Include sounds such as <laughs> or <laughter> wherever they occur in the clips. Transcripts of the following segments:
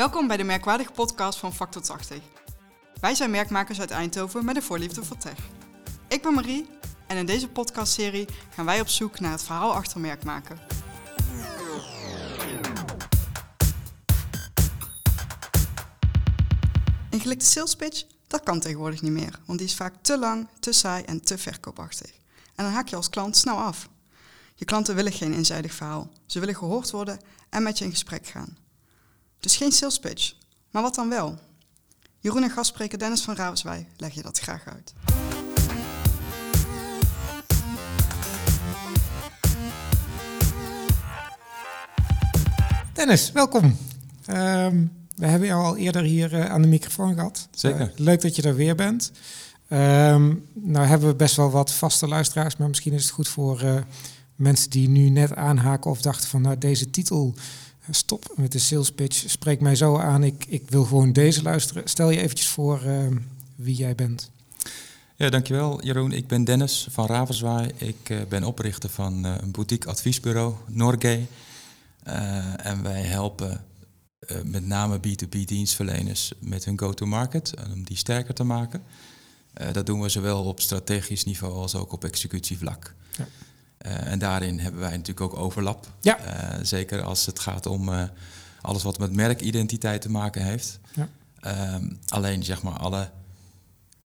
Welkom bij de merkwaardige podcast van Factor 80. Wij zijn merkmakers uit Eindhoven met een voorliefde voor tech. Ik ben Marie en in deze podcastserie gaan wij op zoek naar het verhaal achter merkmaken. Een gelikte sales pitch, dat kan tegenwoordig niet meer, want die is vaak te lang, te saai en te verkoopachtig. En dan haak je als klant snel af. Je klanten willen geen eenzijdig verhaal. Ze willen gehoord worden en met je in gesprek gaan. Dus geen sales pitch. Maar wat dan wel? Jeroen en gastspreker Dennis van Ravenswij leg je dat graag uit. Dennis, welkom. Ehm, we hebben jou al eerder hier eh, aan de microfoon gehad. Zeker. Eh, leuk dat je er weer bent. Ehm, nou hebben we best wel wat vaste luisteraars, maar misschien is het goed voor eh, mensen die nu net aanhaken of dachten van nou deze titel stop met de sales pitch, spreek mij zo aan. Ik, ik wil gewoon deze luisteren. Stel je eventjes voor ehm, wie jij bent. Ja, dankjewel Jeroen. Ik ben Dennis van Ravenzwaai. Ik eh, ben oprichter van eh, een boutique adviesbureau, Norgay. Eh, en wij helpen met name B2B dienstverleners met hun go-to-market, om die sterker te maken. Dat doen we zowel op strategisch niveau als ook op executievlak. Ja. Eh, en daarin hebben wij natuurlijk ook overlap. Ja. Eh, zeker als het gaat om eh, alles wat met merkidentiteit te maken heeft. Ja. Ehm, alleen zeg maar alle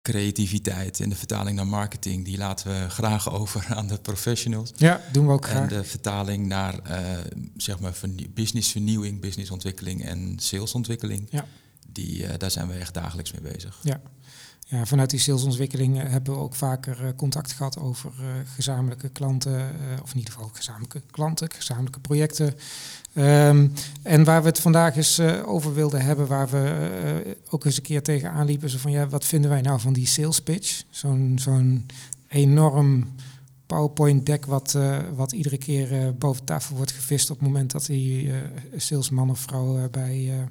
creativiteit en de vertaling naar marketing, die laten we graag <laughs> over aan de professionals. Ja, doen we ook En graag. de vertaling naar eh, zeg maar vernie- businessvernieuwing, businessontwikkeling en salesontwikkeling, Ja. die, daar zijn we echt dagelijks mee bezig. Ja. Ja, vanuit die salesontwikkeling eh, hebben we ook vaker eh, contact gehad over eh, gezamenlijke klanten, of in ieder geval gezamenlijke klanten, gezamenlijke projecten. Ehm, en waar we het vandaag eens over wilden hebben, waar we ook eens een keer tegen aanliepen, zo van ja, wat vinden wij nou van die sales pitch? Zo'n enorm PowerPoint deck wat, wat iedere keer boven tafel wordt gevist op het moment dat die salesman of vrouw bij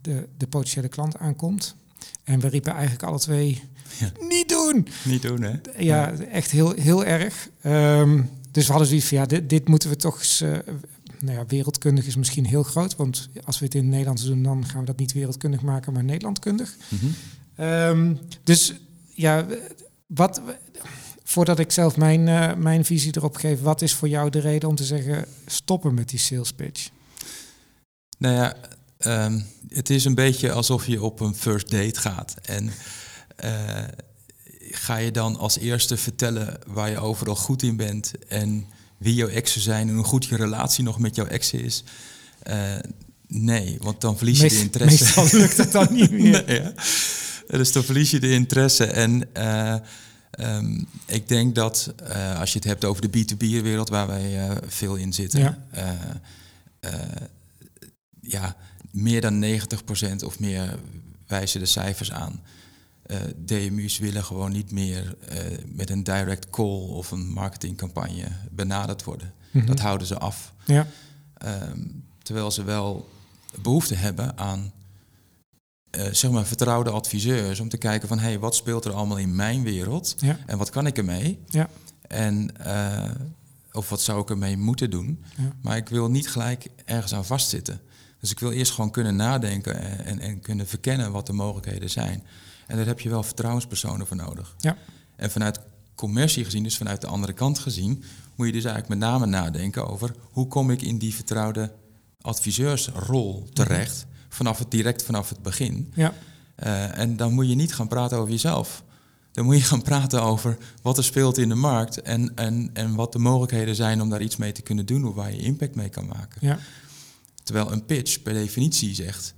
de, de potentiële klant aankomt. En we riepen eigenlijk alle twee, Ja. niet doen! Niet doen, hè? Ja, echt heel, heel erg. Ehm, dus we hadden zoiets van, ja, dit, dit moeten we toch eens... eh, nou ja, wereldkundig is misschien heel groot, want als we het in het Nederlands doen, dan gaan we dat niet wereldkundig maken, maar Nederlandkundig. Mhm. Ehm, dus ja, wat, voordat ik zelf mijn, eh, mijn visie erop geef, wat is voor jou de reden om te zeggen stoppen met die sales pitch? Nou ja, ehm, het is een beetje alsof je op een first date gaat. En eh, ga je dan als eerste vertellen waar je overal goed in bent en wie jouw exen zijn en hoe goed je relatie nog met jouw exen is? Eh, nee, want dan verlies je de interesse. Meestal <laughs> lukt het dan niet meer. Nee? Dus dan verlies je de interesse. En eh, ehm, ik denk dat als je het hebt over de B2B-wereld, waar wij veel in zitten, Ja. ja, meer dan 90% of meer wijzen de cijfers aan. Eh, DMU's willen gewoon niet meer eh, met een direct call of een marketingcampagne benaderd worden. Mhm. Dat houden ze af. Ja, Ehm, terwijl ze wel behoefte hebben aan eh, zeg maar vertrouwde adviseurs om te kijken van hey, wat speelt er allemaal in mijn wereld ja, en wat kan ik ermee? ja. En of wat zou ik ermee moeten doen? Ja. Maar ik wil niet gelijk ergens aan vastzitten. Dus ik wil eerst gewoon kunnen nadenken en, en, en kunnen verkennen wat de mogelijkheden zijn. En daar heb je wel vertrouwenspersonen voor nodig. Ja. En vanuit commercie gezien, dus vanuit de andere kant gezien, moet je dus eigenlijk met name nadenken over hoe kom ik in die vertrouwde adviseursrol terecht, vanaf het direct vanaf het begin. ja. Eh, en dan moet je niet gaan praten over jezelf. Dan moet je gaan praten over wat er speelt in de markt en, en, en wat de mogelijkheden zijn om daar iets mee te kunnen doen of waar je impact mee kan maken. ja. Terwijl een pitch per definitie zegt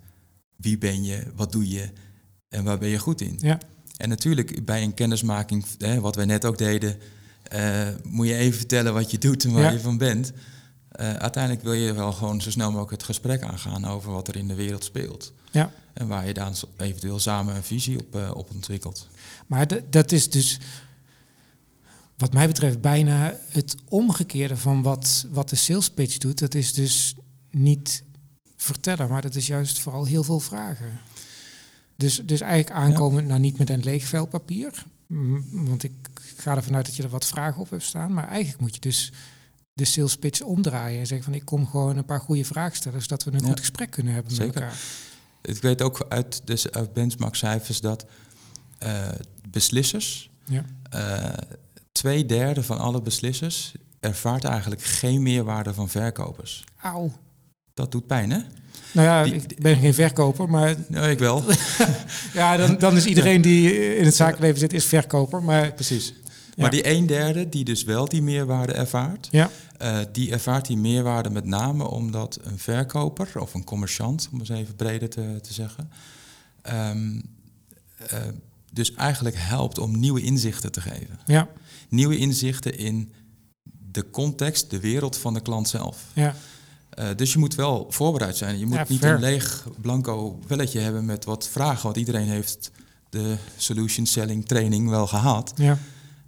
wie ben je, wat doe je en waar ben je goed in. Ja. En natuurlijk bij een kennismaking, hè, wat wij net ook deden, eh, moet je even vertellen wat je doet en waar Ja. je van bent. Eh, uiteindelijk wil je wel gewoon zo snel mogelijk het gesprek aangaan over wat er in de wereld speelt. Ja. En waar je dan eventueel samen een visie op, eh, op ontwikkelt. Maar dat is dus, wat mij betreft, bijna het omgekeerde van wat, wat de sales pitch doet. Dat is dus niet vertellen, maar dat is juist vooral heel veel vragen. Dus, dus eigenlijk aankomen, nou niet met een leeg vel papier, want ik ga ervan uit dat je er wat vragen op hebt staan. Maar eigenlijk moet je dus de sales pitch omdraaien en zeggen van ik kom gewoon een paar goede vragen stellen, zodat we een Ja. goed gesprek kunnen hebben met Zeker. elkaar. Ik weet ook uit, dus uit benchmark-cijfers dat eh, beslissers, Ja. eh, twee derde van alle beslissers ervaart eigenlijk geen meerwaarde van verkopers. Auw. Dat doet pijn, hè? Nou ja, Die- ik ben geen verkoper, maar Nee, ik wel. <laughs> ja, dan, dan is iedereen die in het zakenleven zit, is verkoper. Maar Precies. Ja. Maar die een derde die dus wel die meerwaarde ervaart, ja, eh, die ervaart die meerwaarde met name omdat een verkoper of een commerciant, om eens even breder te, te zeggen, ehm, eh, dus eigenlijk helpt om nieuwe inzichten te geven. ja, Nieuwe inzichten in de context, de wereld van de klant zelf. ja, Eh, dus je moet wel voorbereid zijn. Je moet Ja, niet een leeg blanco velletje hebben met wat vragen, want iedereen heeft de solution selling training wel gehad. ja,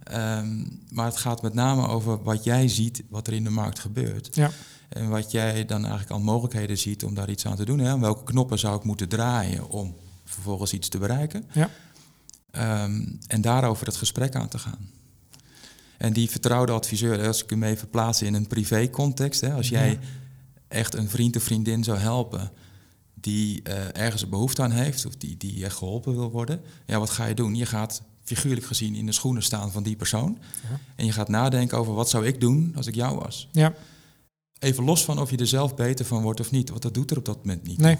Ehm, maar het gaat met name over wat jij ziet, wat er in de markt gebeurt. ja, En wat jij dan eigenlijk al mogelijkheden ziet om daar iets aan te doen. Hè? Welke knoppen zou ik moeten draaien om vervolgens iets te bereiken? ja, Ehm, en daarover het gesprek aan te gaan. En die vertrouwde adviseur, als ik hem even plaats in een privé-context, hè, als jij Ja. Echt een vriend of vriendin zou helpen die eh, ergens een behoefte aan heeft of die, die echt geholpen wil worden, ja, wat ga je doen? Je gaat figuurlijk gezien in de schoenen staan van die persoon Ja. en je gaat nadenken over wat zou ik doen als ik jou was. ja. Even los van of je er zelf beter van wordt of niet, want dat doet er op dat moment niet. Nee,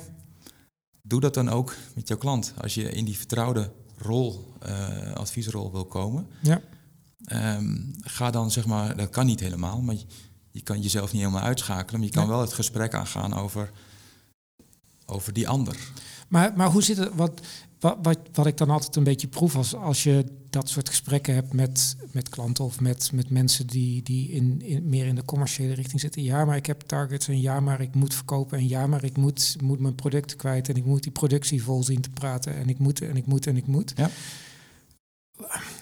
Doe dat dan ook met jouw klant. Als je in die vertrouwde rol, eh, adviesrol wil komen, ja, Ehm, ga dan zeg maar, dat kan niet helemaal, maar je, kan jezelf niet helemaal uitschakelen, maar je kan wel het gesprek aangaan over, over die ander. Maar, maar hoe zit het? Wat, wat, wat, wat ik dan altijd een beetje proef als, als je dat soort gesprekken hebt met, met klanten of met, met mensen die, die in, in, meer in de commerciële richting zitten. Ja, maar ik heb targets en ja, maar ik moet verkopen en ja, maar ik moet, moet mijn producten kwijt en ik moet die productie vol zien te praten en ik moet en ik moet en ik moet. Ja.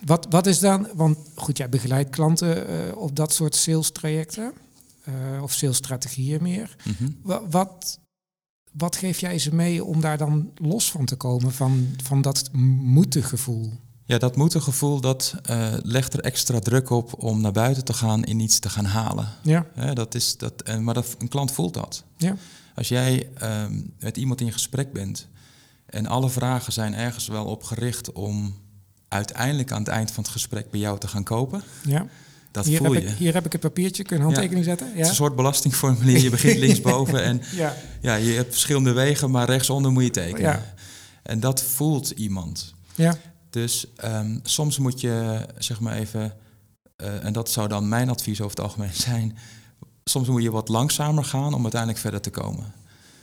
Wat, wat is dan, want goed, jij begeleidt klanten eh, op dat soort sales trajecten eh, of sales strategieën meer. Mhm. Wa- Wat, wat geef jij ze mee om daar dan los van te komen, van, van dat moeten gevoel? Ja, dat moetengevoel, dat eh, legt er extra druk op om naar buiten te gaan en iets te gaan halen. Ja, dat is dat, maar dat, een klant voelt dat. ja, Als jij ehm, met iemand in gesprek bent en alle vragen zijn ergens wel op gericht om uiteindelijk aan het eind van het gesprek bij jou te gaan kopen, ja. dat Hier voel heb, je. ik, hier heb ik een papiertje, kun je een handtekening zetten? Het is Ja, een soort belastingformulier. Je begint <laughs> linksboven en ja, ja, je hebt verschillende wegen, maar rechtsonder moet je tekenen. Ja. En dat voelt iemand. ja, Dus ehm, soms moet je, zeg maar even, eh, en dat zou dan mijn advies over het algemeen <laughs> zijn, soms moet je wat langzamer gaan om uiteindelijk verder te komen.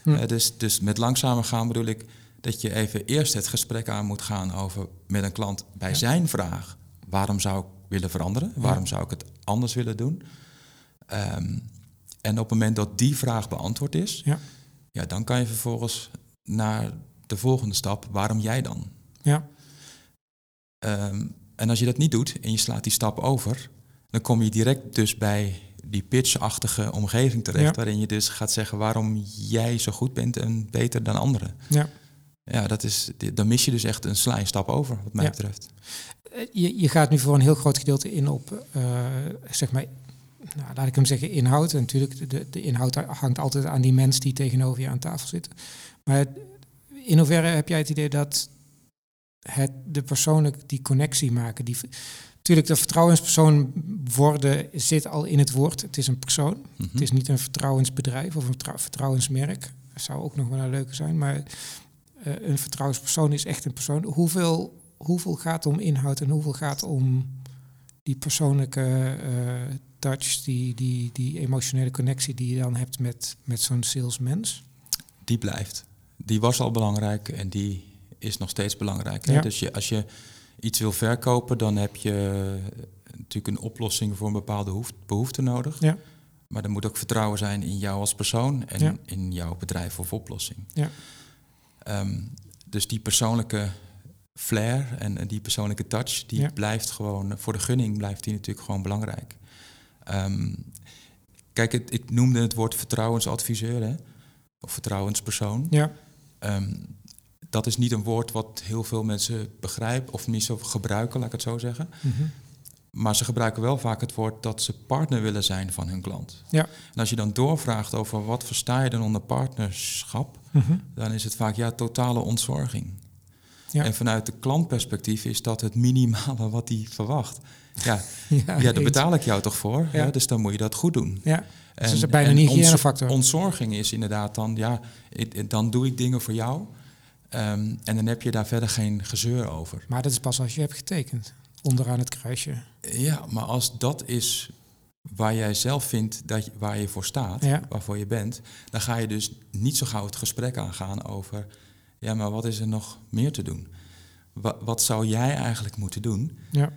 Hm. Eh, dus, dus met langzamer gaan bedoel ik dat je even eerst het gesprek aan moet gaan over met een klant bij Ja. zijn vraag. Waarom zou ik willen veranderen? Ja. Waarom zou ik het anders willen doen? Ehm, en op het moment dat die vraag beantwoord is, Ja. ja, dan kan je vervolgens naar de volgende stap. Waarom jij dan? ja, Ehm, en als je dat niet doet en je slaat die stap over, dan kom je direct dus bij die pitchachtige omgeving terecht, Ja. waarin je dus gaat zeggen waarom jij zo goed bent en beter dan anderen. ja. Ja, dat is, dan mis je dus echt een sla je stap over, wat mij Ja. betreft. Eh, Je, je gaat nu voor een heel groot gedeelte in op, eh, zeg maar, nou, laat ik hem zeggen, inhoud. En natuurlijk, de, de inhoud hangt altijd aan die mens die tegenover je aan tafel zit. Maar in hoeverre heb jij het idee dat het, de persoonlijk die connectie maken, die, natuurlijk de vertrouwenspersoon worden zit al in het woord. Het is een persoon. Mhm. Het is niet een vertrouwensbedrijf of een vertrou- vertrouwensmerk. Dat zou ook nog wel een leuke zijn. Maar eh, een vertrouwenspersoon is echt een persoon. Hoeveel, hoeveel gaat om inhoud en hoeveel gaat om die persoonlijke eh, touch, die, die, die emotionele connectie die je dan hebt met, met zo'n salesmens? Die blijft. Die was al belangrijk en die is nog steeds belangrijk. Hè? Ja. Dus je, als je iets wil verkopen, dan heb je natuurlijk een oplossing voor een bepaalde hoef- behoefte nodig. Ja. Maar er moet ook vertrouwen zijn in jou als persoon en Ja. in jouw bedrijf of oplossing. Ja. Ehm, dus die persoonlijke flair en, die persoonlijke touch, die Ja. blijft gewoon, voor de gunning blijft die natuurlijk gewoon belangrijk. Ehm, kijk, het, ik noemde het woord vertrouwensadviseur, hè? of vertrouwenspersoon. Ja, Ehm, dat is niet een woord wat heel veel mensen begrijpen of niet zo gebruiken, laat ik het zo zeggen. mhm. Maar ze gebruiken wel vaak het woord dat ze partner willen zijn van hun klant. Ja. En als je dan doorvraagt over wat versta je dan onder partnerschap, Mhm. dan is het vaak ja, totale ontzorging. Ja. En vanuit de klantperspectief is dat het minimale wat hij verwacht. Ja, <laughs> Ja, ja, daar betaal ik jou toch voor, Ja. dus dan moet je dat goed doen. Ja, Dus het is bijna een ontzor- hygiënefactor. Ontzorging is inderdaad dan, ja, dan doe ik dingen voor jou. ehm, en dan heb je daar verder geen gezeur over. maar dat is pas als je hebt getekend. Onderaan het kruisje. Ja, maar als dat is waar jij zelf vindt dat je, waar je voor staat, Ja. waarvoor je bent, dan ga je dus niet zo gauw het gesprek aangaan over, ja, maar wat is er nog meer te doen? Wa- wat zou jij eigenlijk moeten doen Ja.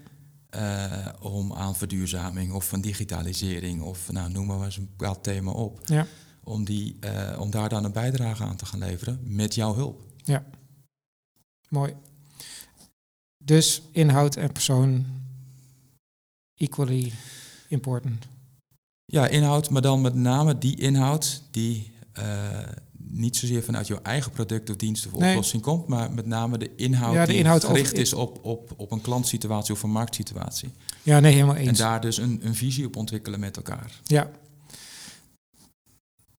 eh, om aan verduurzaming of van digitalisering of nou, noem maar eens een bepaald thema op, Ja. om, die, eh, om daar dan een bijdrage aan te gaan leveren met jouw hulp? Ja. Mooi. Dus inhoud en persoon equally important. Ja, inhoud, maar dan met name die inhoud die eh, niet zozeer vanuit jouw eigen product of dienst of Nee. oplossing komt, maar met name de inhoud Ja, de die inhoud gericht is op, op, op een klantsituatie of een marktsituatie. Ja, nee, helemaal En eens. daar dus een, een visie op ontwikkelen met elkaar. Ja.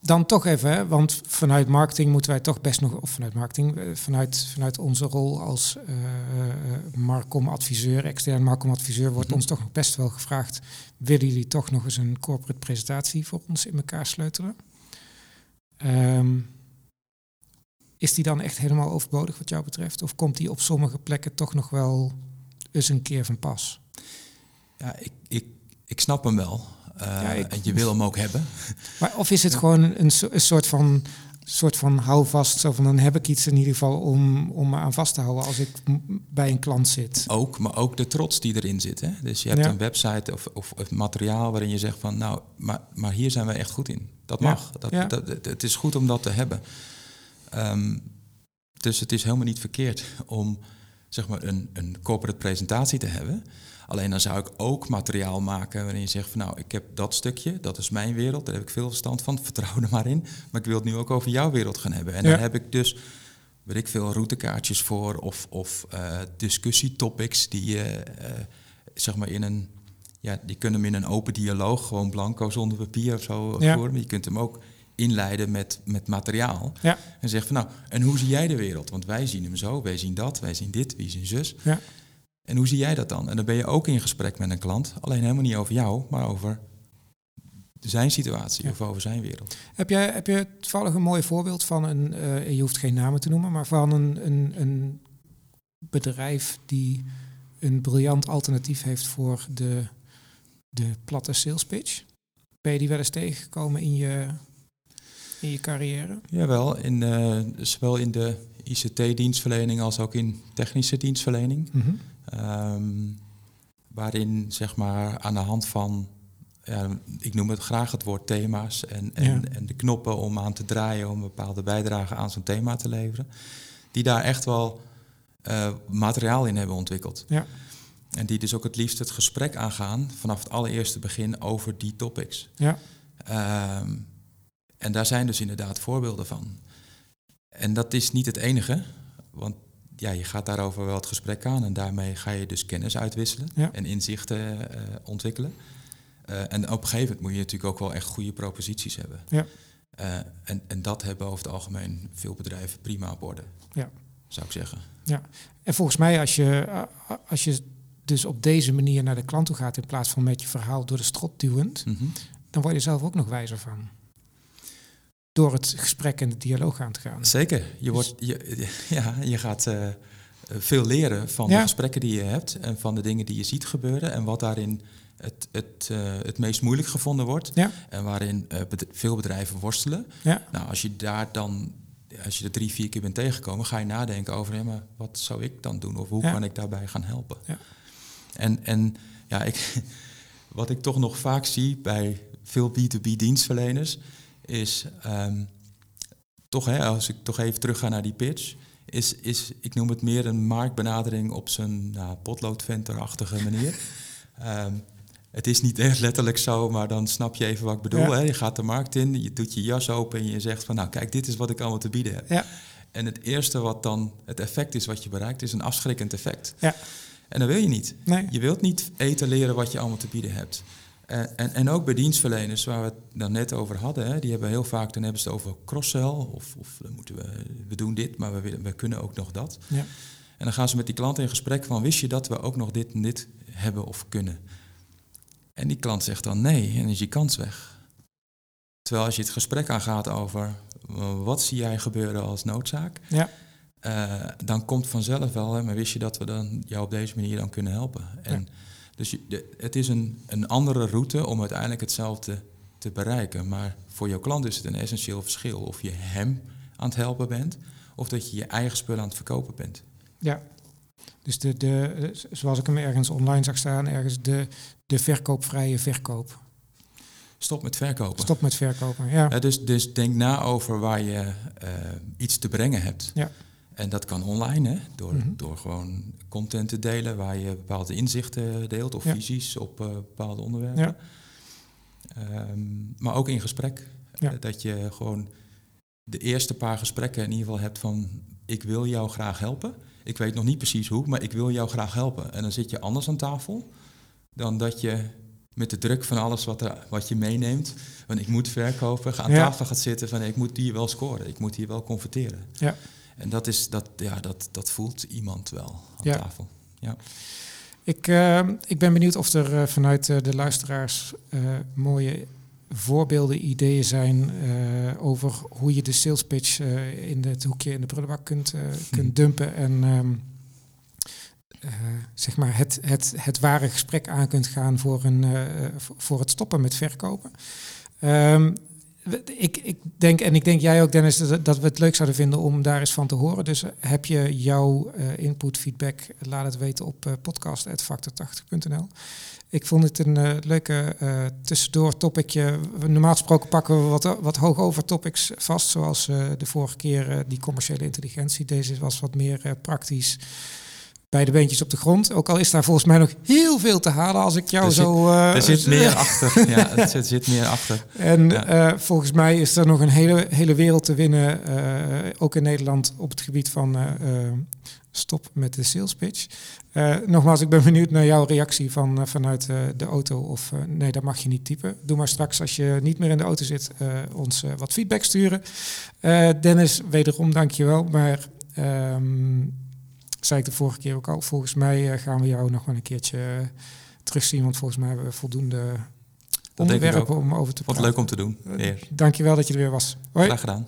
Dan toch even, hè, want vanuit marketing moeten wij toch best nog, of vanuit marketing, eh, vanuit, vanuit onze rol als eh eh, Marcom-adviseur, extern Marcom-adviseur, wordt Mhm. ons toch nog best wel gevraagd, willen jullie toch nog eens een corporate presentatie voor ons in elkaar sleutelen? Ehm, is die dan echt helemaal overbodig wat jou betreft? Of komt die op sommige plekken toch nog wel eens een keer van pas? Ja, ik, ik, ik snap hem wel. Eh, Ja, ik- je wil hem ook hebben. <laughs> Maar of is het gewoon een, een soort van soort van houvast, zo van dan heb ik iets in ieder geval om, om me aan vast te houden als ik bij een klant zit. Ook, maar ook de trots die erin zit. Hè? Dus je hebt Ja. een website of, of, of materiaal waarin je zegt van nou, maar, maar hier zijn we echt goed in. Dat Ja. mag. Dat, Ja. dat, het- het is goed om dat te hebben. Ehm, dus het is helemaal niet verkeerd om zeg maar een, een corporate presentatie te hebben. Alleen dan zou ik ook materiaal maken waarin je zegt van nou, ik heb dat stukje, dat is mijn wereld, daar heb ik veel verstand van, <laughs> vertrouw er maar in. Maar ik wil het nu ook over jouw wereld gaan hebben. En Ja. dan heb ik dus, weet ik veel, routekaartjes voor of, of eh, discussietopics die je eh, zeg maar in een, ja, die kunnen hem in een open dialoog, gewoon blanco zonder papier of zo Ja. Maar je kunt hem ook inleiden met, met materiaal. Ja. En zeg van nou, en hoe zie jij de wereld? Want wij zien hem zo, wij zien dat, wij zien dit, wij zien zus. Ja. En hoe zie jij dat dan? En dan ben je ook in gesprek met een klant, alleen helemaal niet over jou, maar over zijn situatie Ja. of over zijn wereld. Heb je, heb je toevallig een mooi voorbeeld van een, eh, je hoeft geen namen te noemen, maar van een, een, een bedrijf die een briljant alternatief heeft voor de, de platte sales pitch? Ben je die wel eens tegengekomen in je, in je carrière? Jawel, in, eh, zowel in de ICT-dienstverlening als ook in technische dienstverlening. Ehm, waarin zeg maar aan de hand van, ja, ik noem het graag het woord thema's en, en, Ja. en de knoppen om aan te draaien om een bepaalde bijdrage aan zo'n thema te leveren, die daar echt wel eh, materiaal in hebben ontwikkeld. Ja. En die dus ook het liefst het gesprek aangaan vanaf het allereerste begin over die topics. Ja. Ehm, en daar zijn dus inderdaad voorbeelden van. En dat is niet het enige, want ja, je gaat daarover wel het gesprek aan en daarmee ga je dus kennis uitwisselen Ja. en inzichten eh, ontwikkelen. Eh, en op een gegeven moment moet je natuurlijk ook wel echt goede proposities hebben. Ja. Eh, en, en dat hebben over het algemeen veel bedrijven prima op orde, Ja. zou ik zeggen. En volgens mij, als je, als je dus op deze manier naar de klant toe gaat in plaats van met je verhaal door de strot duwend, Mhm. dan word je zelf ook nog wijzer van. Door het gesprek en de dialoog aan te gaan. Zeker. Je, wordt, je, <laughs> ja, je gaat eh, veel leren van Ja. de gesprekken die je hebt en van de dingen die je ziet gebeuren en wat daarin het, het, eh, het meest moeilijk gevonden wordt Ja. en waarin eh, veel bedrijven worstelen. Ja. Nou, als je daar dan, als je er drie, vier keer bent tegengekomen, ga je nadenken over, ja, maar wat zou ik dan doen of hoe kan ik daarbij gaan helpen? Ja. En, en ja, ik, <laughs> wat ik toch nog vaak zie bij veel B2B dienstverleners, is ehm, toch, hè, als ik toch even terug ga naar die pitch, is, is ik noem het meer een marktbenadering op zijn nou, potloodventerachtige manier. <laughs> Ehm, het is niet echt letterlijk zo, maar dan snap je even wat ik bedoel. Ja. Hè? Je gaat de markt in, je doet je jas open en je zegt van nou kijk, dit is wat ik allemaal te bieden heb. Ja. En het eerste wat dan het effect is wat je bereikt, is een afschrikkend effect. Ja. En dat wil je niet. Nee. Je wilt niet eten leren wat je allemaal te bieden hebt. En, en, ook bij dienstverleners, waar we het dan net over hadden, hè, die hebben heel vaak, dan hebben ze het over cross-sell, of, of moeten we, we doen dit, maar we, willen- we kunnen ook nog dat. Ja. En dan gaan ze met die klant in gesprek van, wist je dat we ook nog dit en dit hebben of kunnen? En die klant zegt dan nee, en is je kans weg. Terwijl als je het gesprek aangaat over, wat zie jij gebeuren als noodzaak? Ja. Eh, dan komt vanzelf wel, hè, maar wist je dat we dan jou op deze manier dan kunnen helpen? En Dus je, de- het is een, een andere route om uiteindelijk hetzelfde te bereiken. Maar voor jouw klant is het een essentieel verschil of je hem aan het helpen bent of dat je je eigen spullen aan het verkopen bent. Ja. Dus de, de, zoals ik hem ergens online zag staan, ergens de, de verkoopvrije verkoop. Stop met verkopen. Stop met verkopen. Ja. Ja, dus, dus denk na over waar je eh, iets te brengen hebt. Ja. En dat kan online, hè? Door, Mhm. door gewoon content te delen waar je bepaalde inzichten deelt of Ja. visies op eh, bepaalde onderwerpen. Ja. Ehm, maar ook in gesprek. Ja. Eh, dat je gewoon de eerste paar gesprekken in ieder geval hebt van ik wil jou graag helpen. Ik weet nog niet precies hoe, maar ik wil jou graag helpen. En dan zit je anders aan tafel dan dat je met de druk van alles wat, er, wat je meeneemt, van ik moet verkopen, aan tafel gaat zitten van ik moet hier wel scoren, ik moet hier wel converteren. Ja. En dat, is, dat, ja, dat, dat voelt iemand wel aan Ja. tafel. Ik, eh, ik ben benieuwd of er eh, vanuit eh, de luisteraars eh, mooie voorbeelden, ideeën zijn over hoe je de sales pitch in het hoekje in de prullenbak kunt, eh, kunt dumpen en ehm, eh, zeg maar het, het, het ware gesprek aan kunt gaan voor, een, voor- het stoppen met verkopen. Ehm, we- ik, ik denk, en ik denk jij ook Dennis, dat, we het leuk zouden vinden om daar eens van te horen. Dus eh, heb je jouw eh, input, feedback, laat het weten op eh podcast.factor80.nl. Ik vond het een leuke eh, tussendoor topicje. Normaal gesproken pakken we wat, wat hoog over topics vast, zoals de vorige keer die commerciële intelligentie. Deze was wat meer praktisch bij de beentjes op de grond. Ook al is daar volgens mij nog heel veel te halen als ik jou Er zit- zo... eh, Er zit <laughs> meer achter. Ja, er zit, zit meer achter. en Ja. eh, volgens mij is er nog een hele, hele wereld te winnen, eh, ook in Nederland, op het gebied van eh, eh, stop met de sales pitch. Eh, nogmaals, ik ben benieuwd naar jouw reactie van, eh, vanuit eh, de auto. Of eh, nee, dat mag je niet typen. Doe maar straks, als je niet meer in de auto zit, eh, ons eh, wat feedback sturen. Eh, Dennis, wederom dank je wel. Maar ehm, zei ik de vorige keer ook al, volgens mij eh, gaan we jou nog wel een keertje eh, terugzien. Want volgens mij hebben we voldoende ik onderwerpen om over te Wat praten. leuk om te doen. Heer. Dankjewel dat je er weer was. Hoi. Graag gedaan.